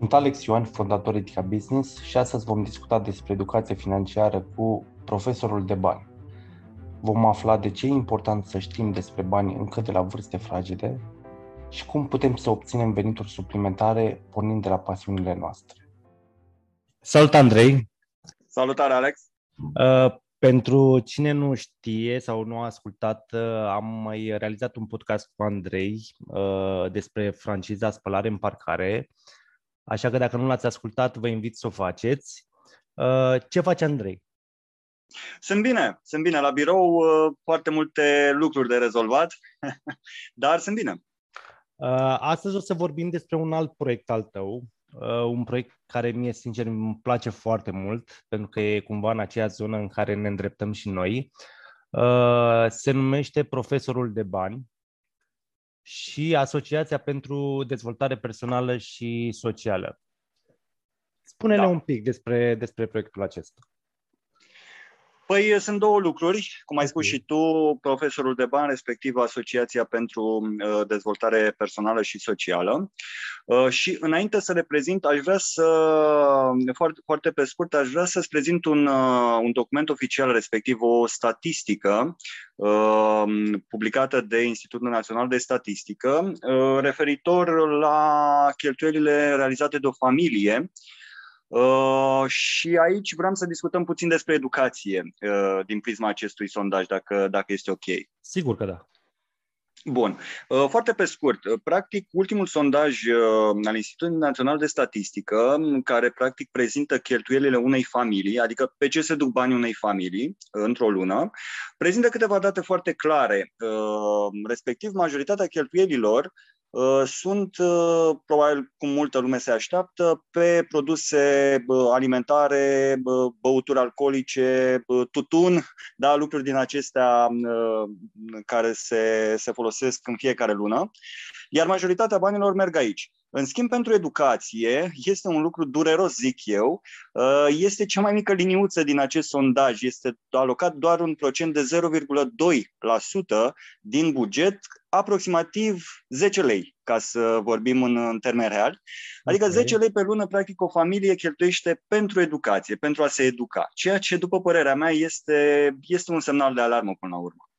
Sunt Alex Ioan, fondator Etica Business și astăzi vom discuta despre educație financiară cu profesorul de bani. Vom afla de ce e important să știm despre bani încă de la vârste fragede și cum putem să obținem venituri suplimentare pornind de la pasiunile noastre. Salut, Andrei! Salutare, Alex! Uh, pentru cine nu știe sau nu a ascultat, uh, am mai realizat un podcast cu Andrei uh, despre franciza spălare în parcare, așa că dacă nu l-ați ascultat, vă invit să o faceți. Uh, ce face Andrei? Sunt bine, sunt bine. La birou uh, foarte multe lucruri de rezolvat, dar sunt bine. Uh, astăzi o să vorbim despre un alt proiect al tău, uh, un proiect care mie, sincer, îmi place foarte mult, pentru că e cumva în aceea zonă în care ne îndreptăm și noi. Uh, se numește Profesorul de Bani și Asociația pentru Dezvoltare Personală și Socială. Spune-ne da. un pic despre, despre proiectul acesta. Păi sunt două lucruri, cum ai spus și tu, profesorul de bani, respectiv Asociația pentru uh, Dezvoltare Personală și Socială. Uh, și înainte să le prezint, aș vrea să, foarte, foarte pe scurt, aș vrea să-ți prezint un, uh, un document oficial, respectiv o statistică publicată de Institutul Național de Statistică, referitor la cheltuielile realizate de o familie Uh, și aici vreau să discutăm puțin despre educație uh, din prisma acestui sondaj, dacă, dacă este ok. Sigur că da. Bun. Uh, foarte pe scurt, uh, practic, ultimul sondaj uh, al Institutului Național de Statistică, care practic prezintă cheltuielile unei familii, adică pe ce se duc banii unei familii într-o lună, prezintă câteva date foarte clare. Respectiv, majoritatea cheltuielilor Uh, sunt, uh, probabil cum multă lume se așteaptă, pe produse alimentare, băuturi alcoolice, tutun, da, lucruri din acestea uh, care se, se folosesc în fiecare lună. Iar majoritatea banilor merg aici. În schimb, pentru educație, este un lucru dureros, zic eu, este cea mai mică liniuță din acest sondaj. Este alocat doar un procent de 0,2% din buget aproximativ 10 lei, ca să vorbim în, în termeni reali. Adică okay. 10 lei pe lună, practic, o familie cheltuiește pentru educație, pentru a se educa. Ceea ce, după părerea mea, este, este un semnal de alarmă până la urmă.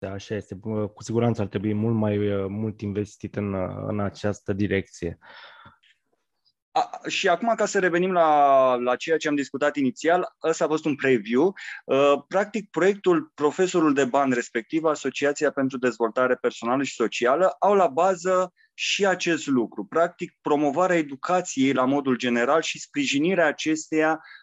Da, așa este. Cu siguranță ar trebui mult mai mult investit în, în această direcție. A, și acum, ca să revenim la, la ceea ce am discutat inițial, ăsta a fost un preview. Uh, practic, proiectul Profesorul de Bani, respectiv Asociația pentru Dezvoltare Personală și Socială, au la bază și acest lucru. Practic, promovarea educației la modul general și sprijinirea acesteia Uh,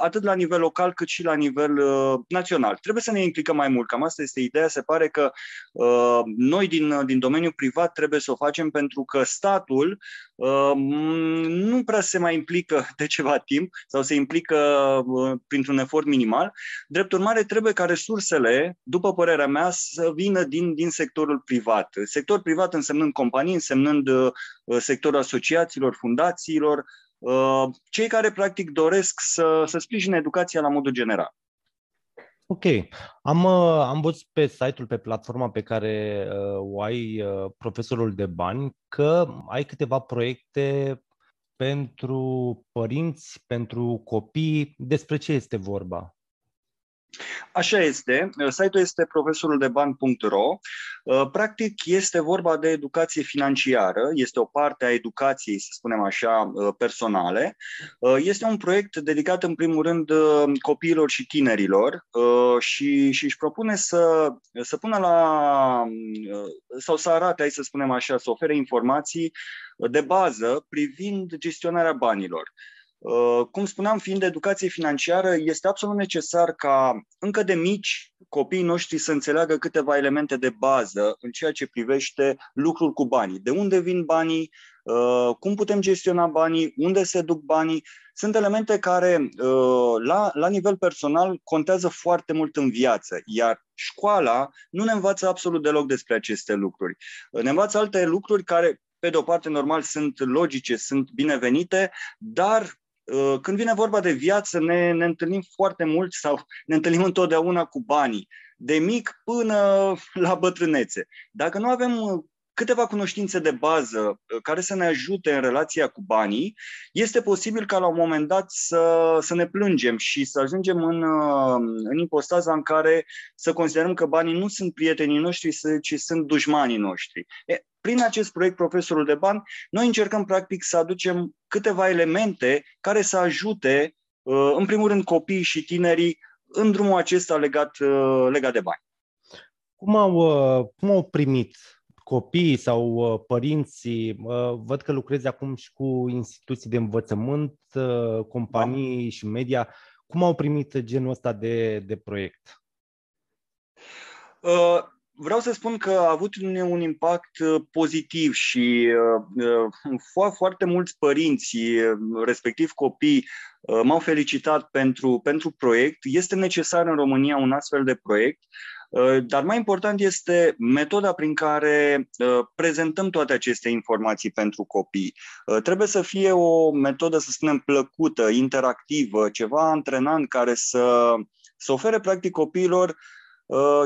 atât la nivel local cât și la nivel uh, național. Trebuie să ne implicăm mai mult, cam asta este ideea. Se pare că uh, noi din, din domeniul privat trebuie să o facem pentru că statul nu prea se mai implică de ceva timp sau se implică printr-un efort minimal. Drept urmare, trebuie ca resursele, după părerea mea, să vină din, din sectorul privat. Sector privat însemnând companii, însemnând sectorul asociațiilor, fundațiilor, Uh, cei care practic doresc să, să sprijine educația la modul general. Ok. Am, uh, am văzut pe site-ul, pe platforma pe care uh, o ai, uh, profesorul de bani, că ai câteva proiecte pentru părinți, pentru copii. Despre ce este vorba? Așa este. Site-ul este profesoruldeban.ro. Uh, practic este vorba de educație financiară, este o parte a educației, să spunem așa, uh, personale. Uh, este un proiect dedicat în primul rând copiilor și tinerilor și, și își propune să, să pună la, sau să arate, hai să spunem așa, să ofere informații de bază privind gestionarea banilor. Uh, cum spuneam, fiind educație financiară, este absolut necesar ca încă de mici copiii noștri să înțeleagă câteva elemente de bază în ceea ce privește lucrul cu banii. De unde vin banii, uh, cum putem gestiona banii, unde se duc banii. Sunt elemente care, uh, la, la nivel personal, contează foarte mult în viață, iar școala nu ne învață absolut deloc despre aceste lucruri. Ne învață alte lucruri care, pe de o parte, normal, sunt logice, sunt binevenite, dar Uh, când vine vorba de viață, ne, ne întâlnim foarte mult sau ne întâlnim întotdeauna cu banii, de mic până la bătrânețe. Dacă nu avem uh, câteva cunoștințe de bază care să ne ajute în relația cu banii, este posibil ca la un moment dat să, să ne plângem și să ajungem în, în impostaza în care să considerăm că banii nu sunt prietenii noștri, ci sunt dușmanii noștri. E, prin acest proiect Profesorul de Bani, noi încercăm practic să aducem câteva elemente care să ajute, în primul rând, copiii și tinerii în drumul acesta legat, legat de bani. Cum au, uh, cum au primit copiii sau uh, părinții? Uh, văd că lucrezi acum și cu instituții de învățământ, companii da. și media. Cum au primit genul ăsta de, de proiect? Vreau să spun că a avut un impact pozitiv și foarte mulți părinți, respectiv copii, m-au felicitat pentru, pentru proiect. Este necesar în România un astfel de proiect Uh, dar mai important este metoda prin care uh, prezentăm toate aceste informații pentru copii. Uh, trebuie să fie o metodă, să spunem, plăcută, interactivă, ceva antrenant care să, să ofere practic copiilor Uh,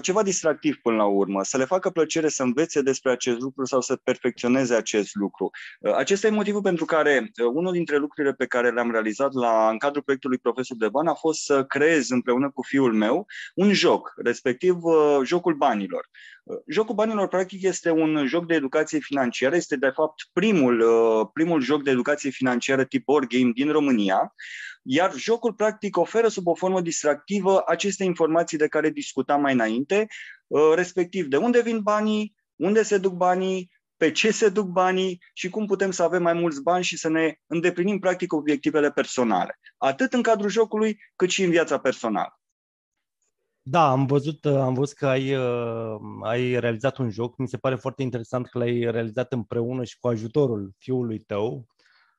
ceva distractiv până la urmă, să le facă plăcere să învețe despre acest lucru sau să perfecționeze acest lucru. Uh, acesta e motivul pentru care uh, unul dintre lucrurile pe care le-am realizat la, în cadrul proiectului Profesor de Bani a fost să creez împreună cu fiul meu un joc, respectiv jocul banilor. Jocul banilor, practic, este un joc de educație financiară, este de fapt primul, primul joc de educație financiară tip board game din România, iar jocul, practic, oferă sub o formă distractivă aceste informații de care discutam mai înainte, uh, respectiv de unde vin banii, unde se duc banii, pe ce se duc banii și cum putem să avem mai mulți bani și să ne îndeplinim, practic, obiectivele personale, atât în cadrul jocului, cât și în viața personală. Da, am văzut, uh, am văzut că ai, uh, ai realizat un joc. Mi se pare foarte interesant că l-ai realizat împreună și cu ajutorul fiului tău.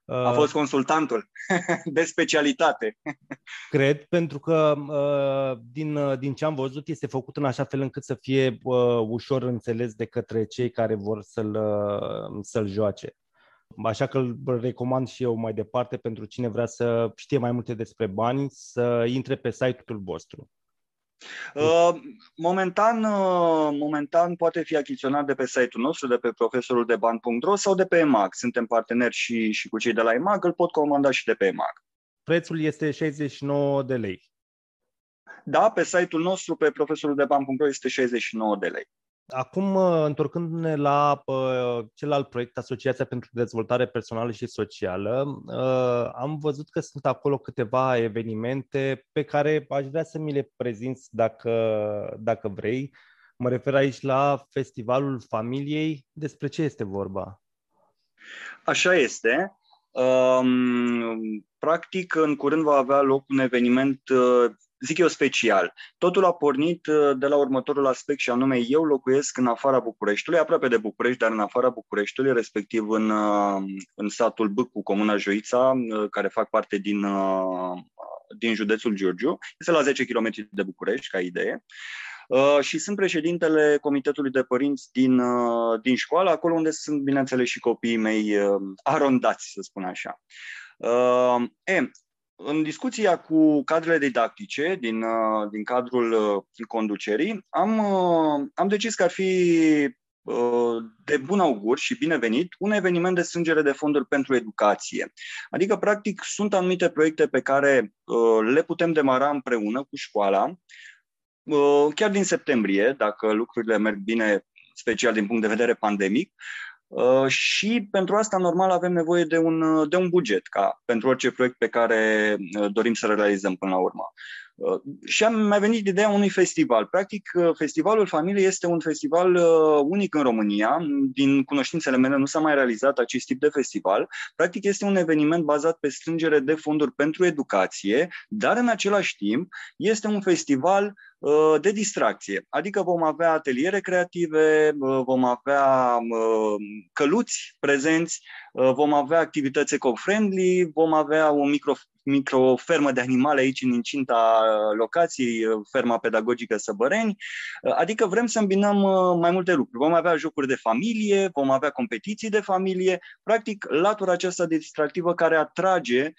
A fost consultantul de specialitate. Cred, pentru că uh, din, uh, din ce am văzut este făcut în așa fel încât să fie uh, ușor înțeles de către cei care vor să-l, să-l joace. Așa că îl recomand și eu mai departe pentru cine vrea să știe mai multe despre bani, să intre pe site-ul vostru. Uh, momentan, uh, momentan poate fi achiziționat de pe site-ul nostru, de pe profesoruldeban.ro sau de pe EMAG. Suntem parteneri și, și cu cei de la EMAG, îl pot comanda și de pe EMAG. Prețul este 69 de lei. Da, pe site-ul nostru, pe profesoruldeban.ro, este 69 de lei. Acum, uh, întorcându-ne la uh, celălalt proiect, Asociația pentru Dezvoltare Personală și Socială, uh, am văzut că sunt acolo câteva evenimente pe care aș vrea să mi le prezinți dacă, dacă vrei. Mă refer aici la Festivalul Familiei. Despre ce este vorba? Așa este. Um, practic, în curând va avea loc un eveniment zic eu, special. Totul a pornit uh, de la următorul aspect și anume eu locuiesc în afara Bucureștiului, aproape de București, dar în afara Bucureștiului, respectiv în, uh, în satul Bâcu, comuna Joița, uh, care fac parte din, din județul Giurgiu. Este la 10 km de București, ca idee. Uh, și sunt președintele Comitetului de Părinți din, uh, din școală, acolo unde sunt, bineînțeles, și copiii mei uh, arondați, să spun așa. Uh, e, în discuția cu cadrele didactice din, uh, din cadrul uh, conducerii, am, uh, am decis că ar fi de bun augur și binevenit un eveniment de strângere de fonduri pentru educație. Adică, practic, sunt anumite proiecte pe care le putem demara împreună cu școala, chiar din septembrie, dacă lucrurile merg bine, special din punct de vedere pandemic, Uh, și pentru asta, normal, avem nevoie de un, uh, de un buget, ca pentru orice proiect pe care uh, dorim să realizăm până la urmă. Și am mai venit ideea unui festival. Practic, Festivalul Familiei este un festival unic în România. Din cunoștințele mele nu s-a mai realizat acest tip de festival. Practic, este un eveniment bazat pe strângere de fonduri pentru educație, dar în același timp este un festival Uh, de distracție. Adică vom avea ateliere creative, uh, vom avea uh, căluți prezenți, vom avea activități eco-friendly, vom avea un micro, microfermă de animale aici în incinta locației, ferma pedagogică Săbăreni, adică vrem să îmbinăm mai multe lucruri. Vom avea jocuri de familie, vom avea competiții de familie, practic latura aceasta distractivă care atrage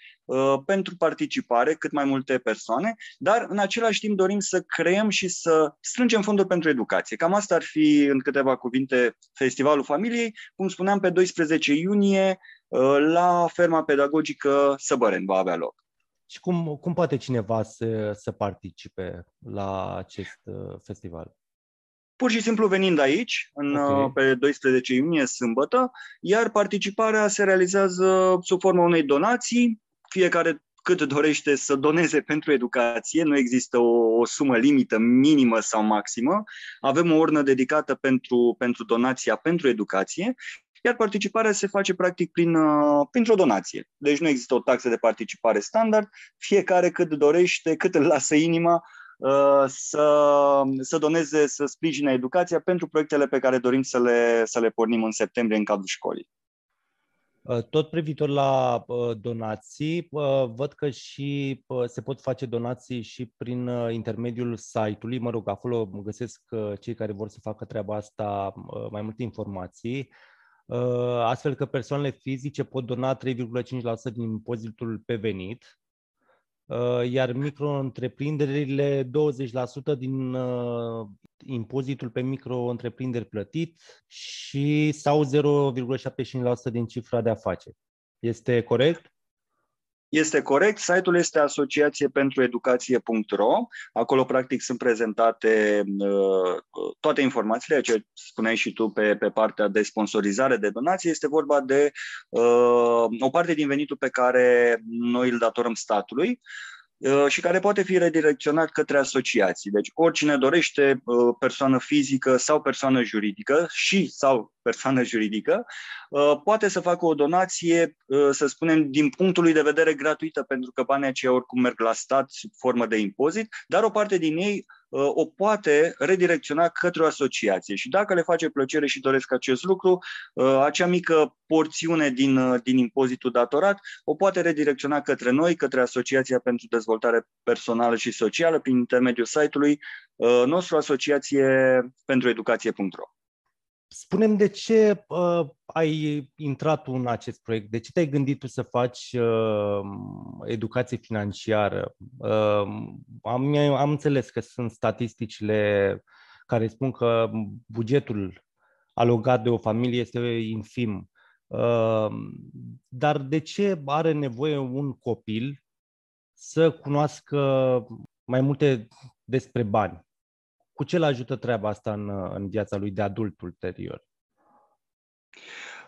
pentru participare cât mai multe persoane, dar în același timp dorim să creăm și să strângem fonduri pentru educație. Cam asta ar fi, în câteva cuvinte, Festivalul Familiei. Cum spuneam, pe 12 iunie, uh, la ferma pedagogică Săbăren va avea loc. Și cum, cum poate cineva să, să participe la acest uh, festival? Pur și simplu venind aici, în, okay. Uh, pe 12 iunie, sâmbătă, iar participarea se realizează sub formă unei donații. Fiecare cât dorește să doneze pentru educație, nu există o, o sumă limită minimă sau maximă. Avem o urnă dedicată pentru, pentru donația pentru educație, iar participarea se face practic prin, uh, printr-o donație. Deci nu există o taxă de participare standard, fiecare cât dorește, cât îl lasă inima, uh, să, să doneze, să sprijine educația pentru proiectele pe care dorim să le, să le pornim în septembrie în cadrul școlii. Uh, tot privitor la uh, donații, uh, văd că și se pot face donații și prin intermediul site-ului. Mă rog, acolo găsesc cei care vor să facă treaba asta mai multe informații, astfel că persoanele fizice pot dona 3,5% din impozitul pe venit, iar micro-întreprinderile 20% din impozitul pe micro-întreprinderi plătit și sau 0,75% din cifra de afaceri. Este corect? Este corect. Site-ul este asociație pentru educație.ro. Acolo, practic, sunt prezentate uh, toate informațiile, ce spuneai și tu pe, pe partea de sponsorizare de donații. Este vorba de uh, o parte din venitul pe care noi îl datorăm statului. Uh, și care poate fi redirecționat către asociații. Deci oricine dorește uh, persoană fizică sau persoană juridică și sau persoană juridică, uh, poate să facă o donație, să spunem, din punctul lui de vedere gratuită, pentru că banii aceia oricum merg la stat sub formă de impozit, dar o parte din ei Uh, o poate redirecționa către o asociație. Și dacă le face plăcere și doresc acest lucru, uh, acea mică porțiune din, uh, din impozitul datorat o poate redirecționa către noi, către Asociația pentru Dezvoltare Personală și Socială, prin intermediul site-ului nostru, Asociație pentru Educație.ro. Spunem de ce uh, ai intrat în acest proiect, de ce te-ai gândit tu să faci uh, educație financiară? Uh, am, am înțeles că sunt statisticile care spun că bugetul alocat de o familie este infim. Uh, dar de ce are nevoie un copil să cunoască mai multe despre bani? Cu ce le ajută treaba asta în, în viața lui de adult ulterior?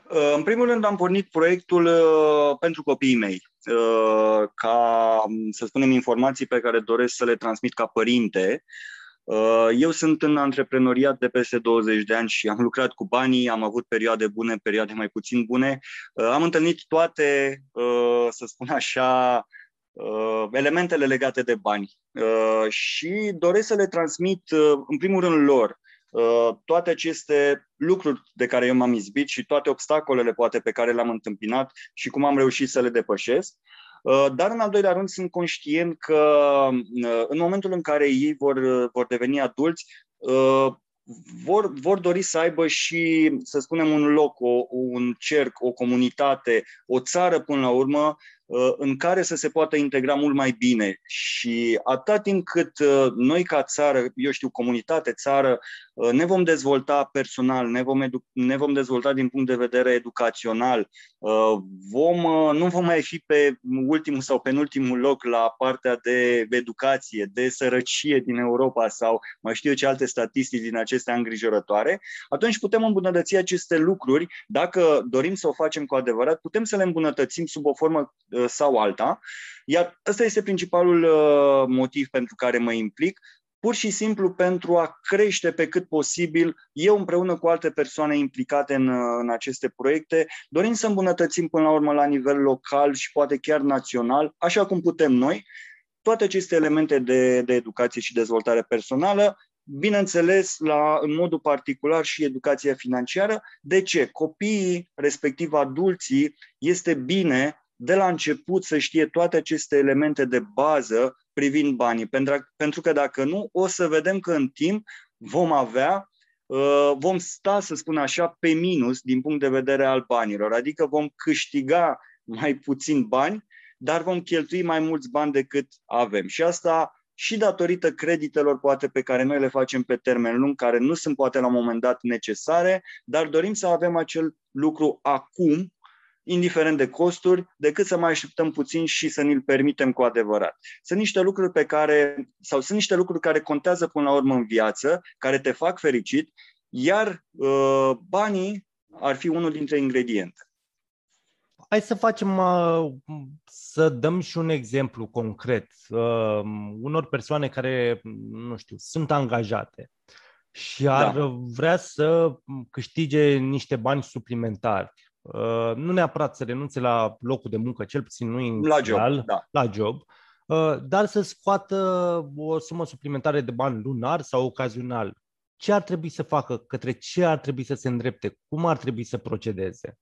Uh, în primul rând am pornit proiectul uh, pentru copiii mei, uh, ca, să spunem, informații pe care doresc să le transmit ca părinte. Eu sunt în antreprenoriat de peste 20 de ani și am lucrat cu banii, am avut perioade bune, perioade mai puțin bune. Am întâlnit toate, să spun așa, uh, elementele legate de bani uh, și doresc să le transmit, uh, în primul rând, lor. Uh, toate aceste lucruri de care eu m-am izbit și toate obstacolele poate pe care le-am întâmpinat și cum am reușit să le depășesc. Uh, dar, în al doilea rând, sunt conștient că uh, în momentul în care ei vor, vor deveni adulți, vor, vor dori să aibă și, să spunem, un loc, o, un cerc, o comunitate, o țară până la urmă, Uh, în care să se poată integra mult mai bine. Și atât timp cât uh, noi ca țară, eu știu, comunitate, țară, uh, ne vom dezvolta personal, ne vom, edu- ne vom dezvolta din punct de vedere educațional, vom, nu vom mai fi pe ultimul sau penultimul loc la partea de educație, de sărăcie din Europa sau mai știu eu ce alte statistici din acestea îngrijorătoare, atunci putem îmbunătăți aceste lucruri. Dacă dorim să o facem cu adevărat, putem să le îmbunătățim sub o formă Uh, sau alta. Iar ăsta este principalul uh, motiv pentru care mă implic, pur și simplu pentru a crește pe cât posibil, eu împreună cu alte persoane implicate în, uh, în aceste proiecte, dorim să îmbunătățim până la urmă la nivel local și poate chiar național, așa cum putem noi, toate aceste elemente de, de educație și dezvoltare personală, bineînțeles, la, în modul particular și educația financiară. De ce? Copiii, respectiv adulții, este bine de la început să știe toate aceste elemente de bază privind banii. Pentru că dacă nu, o să vedem că în timp vom avea uh, vom sta, să spun așa, pe minus din punct de vedere al banilor, adică vom câștiga mai puțin bani, dar vom cheltui mai mulți bani decât avem. Și asta și datorită creditelor poate pe care noi le facem pe termen lung, care nu sunt poate la un moment dat necesare, dar dorim să avem acel lucru acum, indiferent de costuri, decât să mai așteptăm puțin și să ni-l permitem cu adevărat. Sunt niște lucruri pe care, sau sunt niște lucruri care contează până la urmă în viață, care te fac fericit, iar uh, banii ar fi unul dintre ingrediente. Hai să facem, uh, să dăm și un exemplu concret. Uh, unor persoane care, nu știu, sunt angajate și ar da. vrea să câștige niște bani suplimentari. Uh, nu neapărat să renunțe la locul de muncă, cel puțin nu inițial, la job, da. la job dar să scoată o sumă suplimentară de bani lunar sau ocazional. Ce ar trebui să facă? Către ce ar trebui să se îndrepte? Cum ar trebui să procedeze?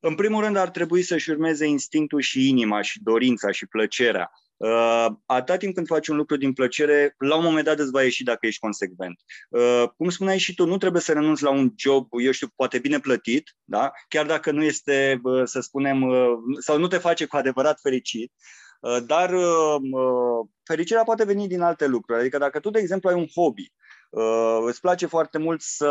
În primul rând ar trebui să-și urmeze instinctul și inima și dorința și plăcerea. Uh, atâta timp când faci un lucru din plăcere, la un moment dat îți va ieși dacă ești consecvent. Uh, cum spuneai și tu, nu trebuie să renunți la un job, eu știu, poate bine plătit, da? chiar dacă nu este, uh, să spunem, uh, sau nu te face cu adevărat fericit, uh, dar uh, uh, fericirea poate veni din alte lucruri. Adică dacă tu, de exemplu, ai un hobby, uh, îți place foarte mult să,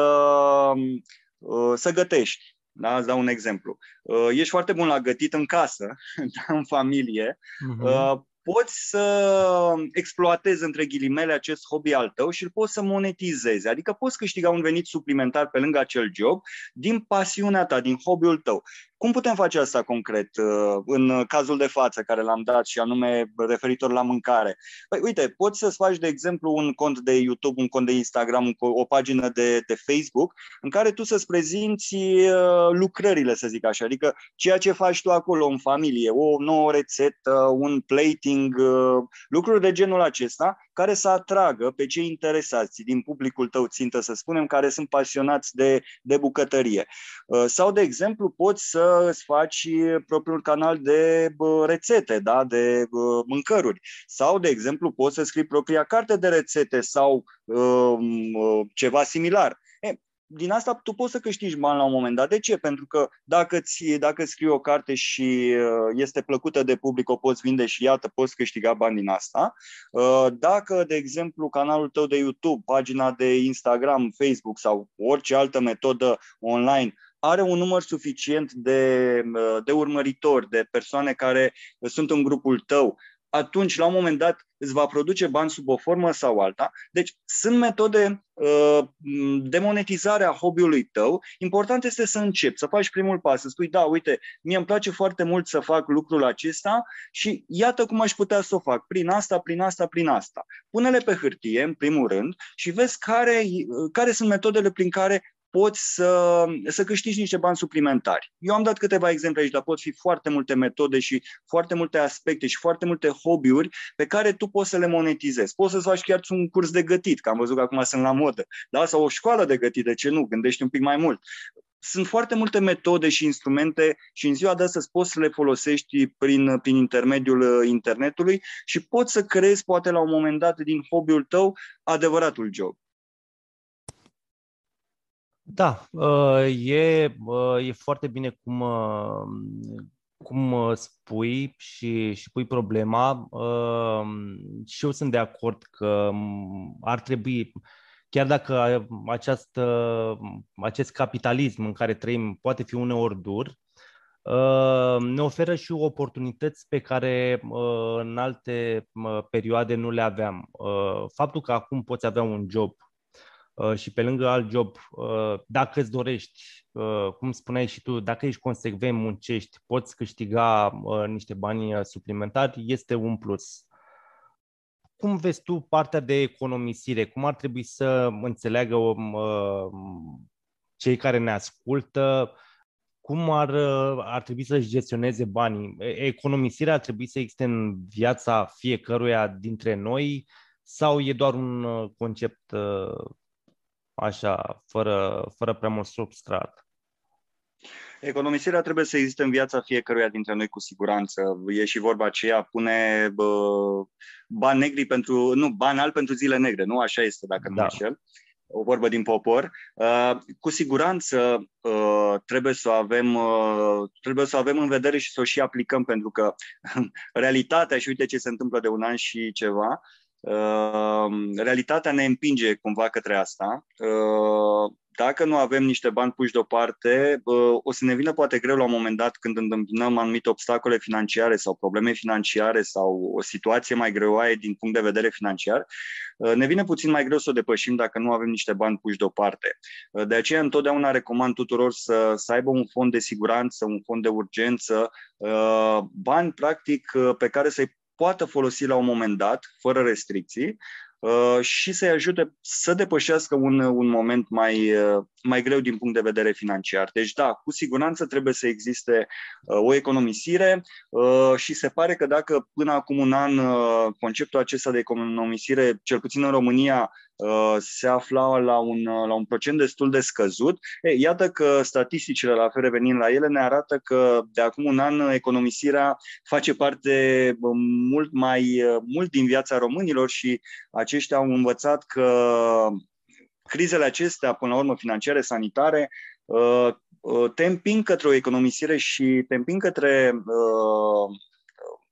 uh, să gătești, da? Îți dau un exemplu. Uh, ești foarte bun la gătit în casă, în familie. Uh-huh poți să exploatezi între ghilimele acest hobby al tău și îl poți să monetizezi. Adică poți câștiga un venit suplimentar pe lângă acel job din pasiunea ta, din hobby-ul tău. Cum putem face asta concret uh, în cazul de față care l-am dat și anume referitor la mâncare? Păi uite, poți să-ți faci de exemplu un cont de YouTube, un cont de Instagram, o pagină de, de Facebook în care tu să-ți prezinți uh, lucrările, să zic așa, adică ceea ce faci tu acolo în familie, o nouă rețetă, un plating, uh, lucruri de genul acesta care să atragă pe cei interesați din publicul tău țintă, să spunem, care sunt pasionați de, de bucătărie. Sau, de exemplu, poți să îți faci propriul canal de rețete, da? de mâncăruri. Sau, de exemplu, poți să scrii propria carte de rețete sau uh, ceva similar. E, din asta tu poți să câștigi bani la un moment dat. De ce? Pentru că dacă, ți, dacă scrii o carte și este plăcută de public, o poți vinde și iată, poți câștiga bani din asta. Dacă, de exemplu, canalul tău de YouTube, pagina de Instagram, Facebook sau orice altă metodă online are un număr suficient de, de urmăritori, de persoane care sunt în grupul tău, atunci, la un moment dat, îți va produce bani sub o formă sau alta. Deci, sunt metode uh, de monetizare a hobby-ului tău. Important este să începi, să faci primul pas, să spui, da, uite, mie îmi place foarte mult să fac lucrul acesta și iată cum aș putea să o fac, prin asta, prin asta, prin asta. Pune-le pe hârtie, în primul rând, și vezi care, care sunt metodele prin care poți să, să câștigi niște bani suplimentari. Eu am dat câteva exemple aici, dar pot fi foarte multe metode și foarte multe aspecte și foarte multe hobby-uri pe care tu poți să le monetizezi. Poți să-ți faci chiar un curs de gătit, că am văzut că acum sunt la modă, da? sau o școală de gătit, de ce nu? Gândești un pic mai mult sunt foarte multe metode și instrumente și în ziua de astăzi poți să le folosești prin, prin intermediul uh, internetului și poți să creezi, poate la un moment dat, din hobby-ul tău, adevăratul job. Da, uh, e, uh, e foarte bine cum, uh, cum spui și, și pui problema și eu sunt de acord că um, ar trebui, chiar dacă această, acest capitalism în care trăim poate fi uneori dur, ne oferă și oportunități pe care în alte perioade nu le aveam. Faptul că acum poți avea un job Uh, și pe lângă alt job, uh, dacă îți dorești, uh, cum spuneai și tu, dacă ești consecvent, muncești, poți câștiga niște bani suplimentari, este un plus. Cum vezi tu partea de economisire? Cum ar trebui să înțeleagă cei care ne ascultă? Cum ar, ar trebui să-și gestioneze banii? Economisirea ar trebui să existe în viața fiecăruia dintre noi sau e doar un concept așa, fără, fără prea mult substrat. Economisirea trebuie să existe în viața fiecăruia dintre noi cu siguranță. E și vorba aceea, pune bă, bani negri pentru, nu, bani albi pentru zile negre, nu așa este, dacă da. nu înșel. O vorbă din popor. Uh, cu siguranță uh, trebuie să avem uh, trebuie să avem în vedere și să o și aplicăm, pentru că realitatea, și uite ce se întâmplă de un an și ceva, uh, realitatea ne împinge cumva către asta. Uh, dacă nu avem niște bani puși deoparte, o să ne vină poate greu la un moment dat când întâmpinăm anumite obstacole financiare sau probleme financiare sau o situație mai greoaie din punct de vedere financiar, ne vine puțin mai greu să o depășim dacă nu avem niște bani puși deoparte. De aceea întotdeauna recomand tuturor să, să aibă un fond de siguranță, un fond de urgență, bani practic pe care să-i poată folosi la un moment dat, fără restricții, Uh, și să-i ajute să depășească un, un moment mai, uh, mai greu din punct de vedere financiar. Deci, da, cu siguranță trebuie să existe uh, o economisire și se pare că dacă până acum un an conceptul acesta de economisire, cel puțin în România, se afla la un, la un procent destul de scăzut. E, iată că statisticile, la fel revenind la ele, ne arată că de acum un an economisirea face parte mult mai mult din viața românilor și aceștia au învățat că crizele acestea, până la urmă financiare, sanitare, te împing către o economisire și te împing către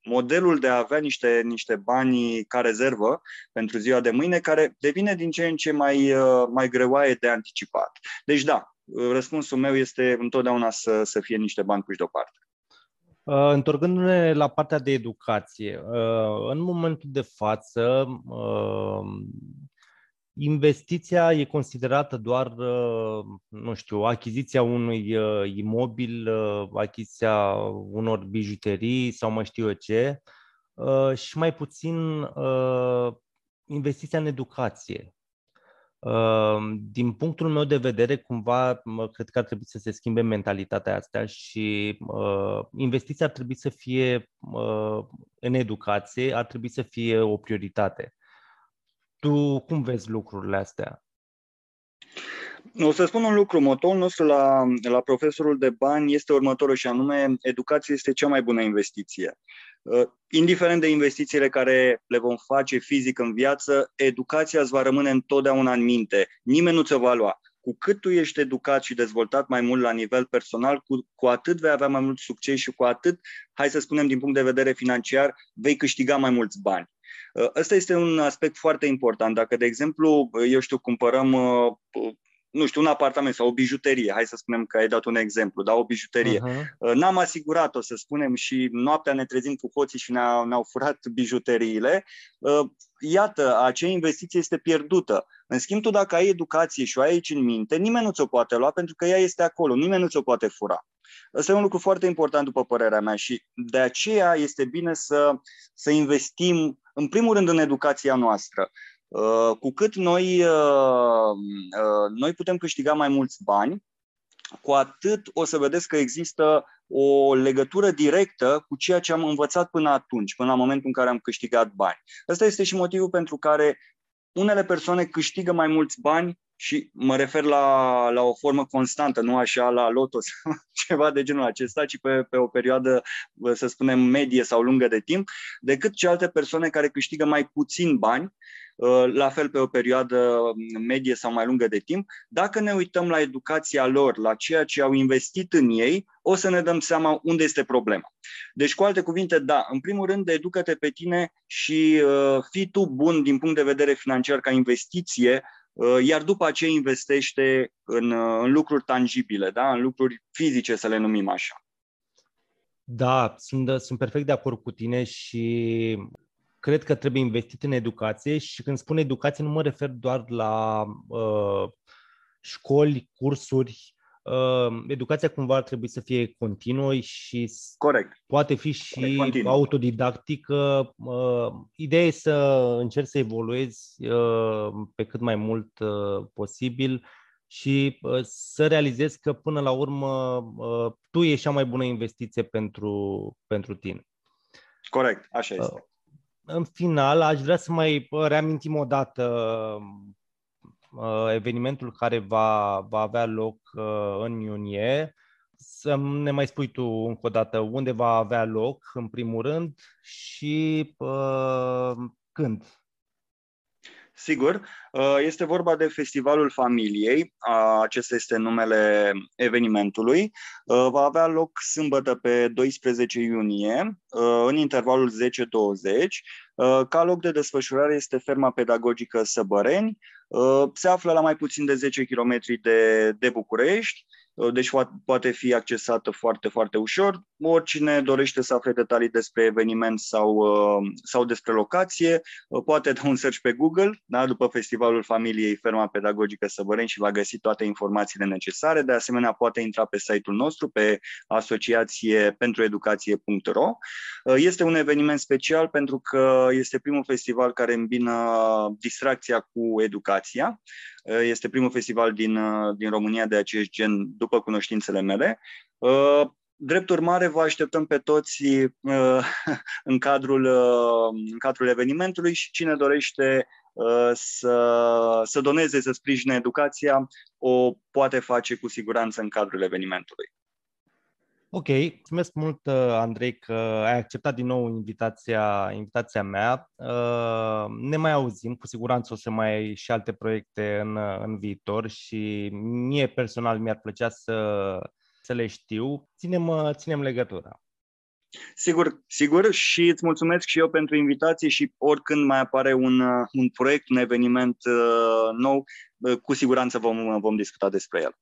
modelul de a avea niște, niște bani ca rezervă pentru ziua de mâine, care devine din ce în ce mai, uh, mai greoaie de anticipat. Deci da, răspunsul meu este întotdeauna să, să fie niște bani puși deoparte. Uh, întorcându-ne la partea de educație, uh, în momentul de față, investiția e considerată doar, uh, nu știu, achiziția unui uh, imobil, uh, achiziția unor bijuterii sau mai știu eu ce, și mai puțin investiția în educație. Din punctul meu de vedere, cumva, cred că ar trebui să se schimbe mentalitatea asta și investiția ar trebui să fie în educație, ar trebui să fie o prioritate tu cum vezi lucrurile astea? O să spun un lucru, motorul nostru la, la profesorul de bani este următorul și anume, educația este cea mai bună investiție. Uh, indiferent de investițiile care le vom face fizic în viață, educația îți va rămâne întotdeauna în minte. Nimeni nu ți-o va lua. Cu cât tu ești educat și dezvoltat mai mult la nivel personal, cu, cu atât vei avea mai mult succes și cu atât, hai să spunem din punct de vedere financiar, vei câștiga mai mulți bani. Uh, ăsta este un aspect foarte important. Dacă, de exemplu, eu știu, cumpărăm uh, nu știu, un apartament sau o bijuterie, hai să spunem că ai dat un exemplu, da, o bijuterie. Uh-huh. N-am asigurat-o, să spunem, și noaptea ne trezim cu hoții și ne-au, ne-au furat bijuteriile. Uh, iată, acea investiție este pierdută. În schimb, tu dacă ai educație și o ai aici în minte, nimeni nu ți-o poate lua pentru că ea este acolo, nimeni nu ți-o poate fura. Asta e un lucru foarte important, după părerea mea, și de aceea este bine să, să investim, în primul rând, în educația noastră. Uh, cu cât noi, uh, uh, noi putem câștiga mai mulți bani, cu atât o să vedeți că există o legătură directă cu ceea ce am învățat până atunci, până la momentul în care am câștigat bani. Ăsta este și motivul pentru care unele persoane câștigă mai mulți bani și mă refer la, la o formă constantă, nu așa la lotos, ceva de genul acesta, ci pe, pe o perioadă, să spunem, medie sau lungă de timp, decât ce alte persoane care câștigă mai puțin bani Uh, la fel pe o perioadă medie sau mai lungă de timp, dacă ne uităm la educația lor, la ceea ce au investit în ei, o să ne dăm seama unde este problema. Deci, cu alte cuvinte, da, în primul rând, educă-te pe tine și uh, fii tu bun din punct de vedere financiar ca investiție, uh, iar după aceea investește în, uh, în lucruri tangibile, da? în lucruri fizice, să le numim așa. Da, sunt, sunt perfect de acord cu tine și cred că trebuie investit în educație și când spun educație nu mă refer doar la uh, școli, cursuri. Uh, educația cumva ar trebui să fie continuă și Corect. poate fi și Continuu. autodidactică. Uh, ideea e să încerci să evoluezi uh, pe cât mai mult uh, posibil și uh, să realizezi că până la urmă uh, tu ești cea mai bună investiție pentru, pentru tine. Corect, așa este. Uh, în final, aș vrea să mai reamintim o dată uh, evenimentul care va, va avea loc uh, în iunie. să ne mai spui tu încă o dată unde va avea loc, în primul rând, și uh, când. Sigur, uh, este vorba de Festivalul Familiei, acesta este numele evenimentului. Uh, va avea loc sâmbătă pe 12 iunie, uh, în intervalul 10-20. Ca loc de desfășurare este ferma pedagogică Săbăreni. Se află la mai puțin de 10 km de, de București Uh, deci poate fi accesată foarte, foarte ușor. Oricine dorește să afle detalii despre eveniment sau, uh, sau despre locație, uh, poate da un search pe Google, da, după Festivalul Familiei Ferma Pedagogică Săbăreni și va găsi toate informațiile necesare. De asemenea, poate intra pe site-ul nostru, pe asociație pentru educație.ro. Este un eveniment special pentru că este primul festival care îmbină distracția cu educația. Este primul festival din, din România de acest gen, după cunoștințele mele. Drept urmare, vă așteptăm pe toți în cadrul, în cadrul evenimentului și cine dorește să, să doneze, să sprijine educația, o poate face cu siguranță în cadrul evenimentului. Ok, mulțumesc mult, uh, Andrei, că ai acceptat din nou invitația, invitația mea. Uh, ne mai auzim, cu siguranță o să mai ai și alte proiecte în, în viitor și mie personal mi-ar plăcea să, să le știu. Ținem, uh, ținem legătura. Sigur, sigur și îți mulțumesc și eu pentru invitație și oricând mai apare un, un proiect, un eveniment uh, nou, uh, cu siguranță vom, vom discuta despre el.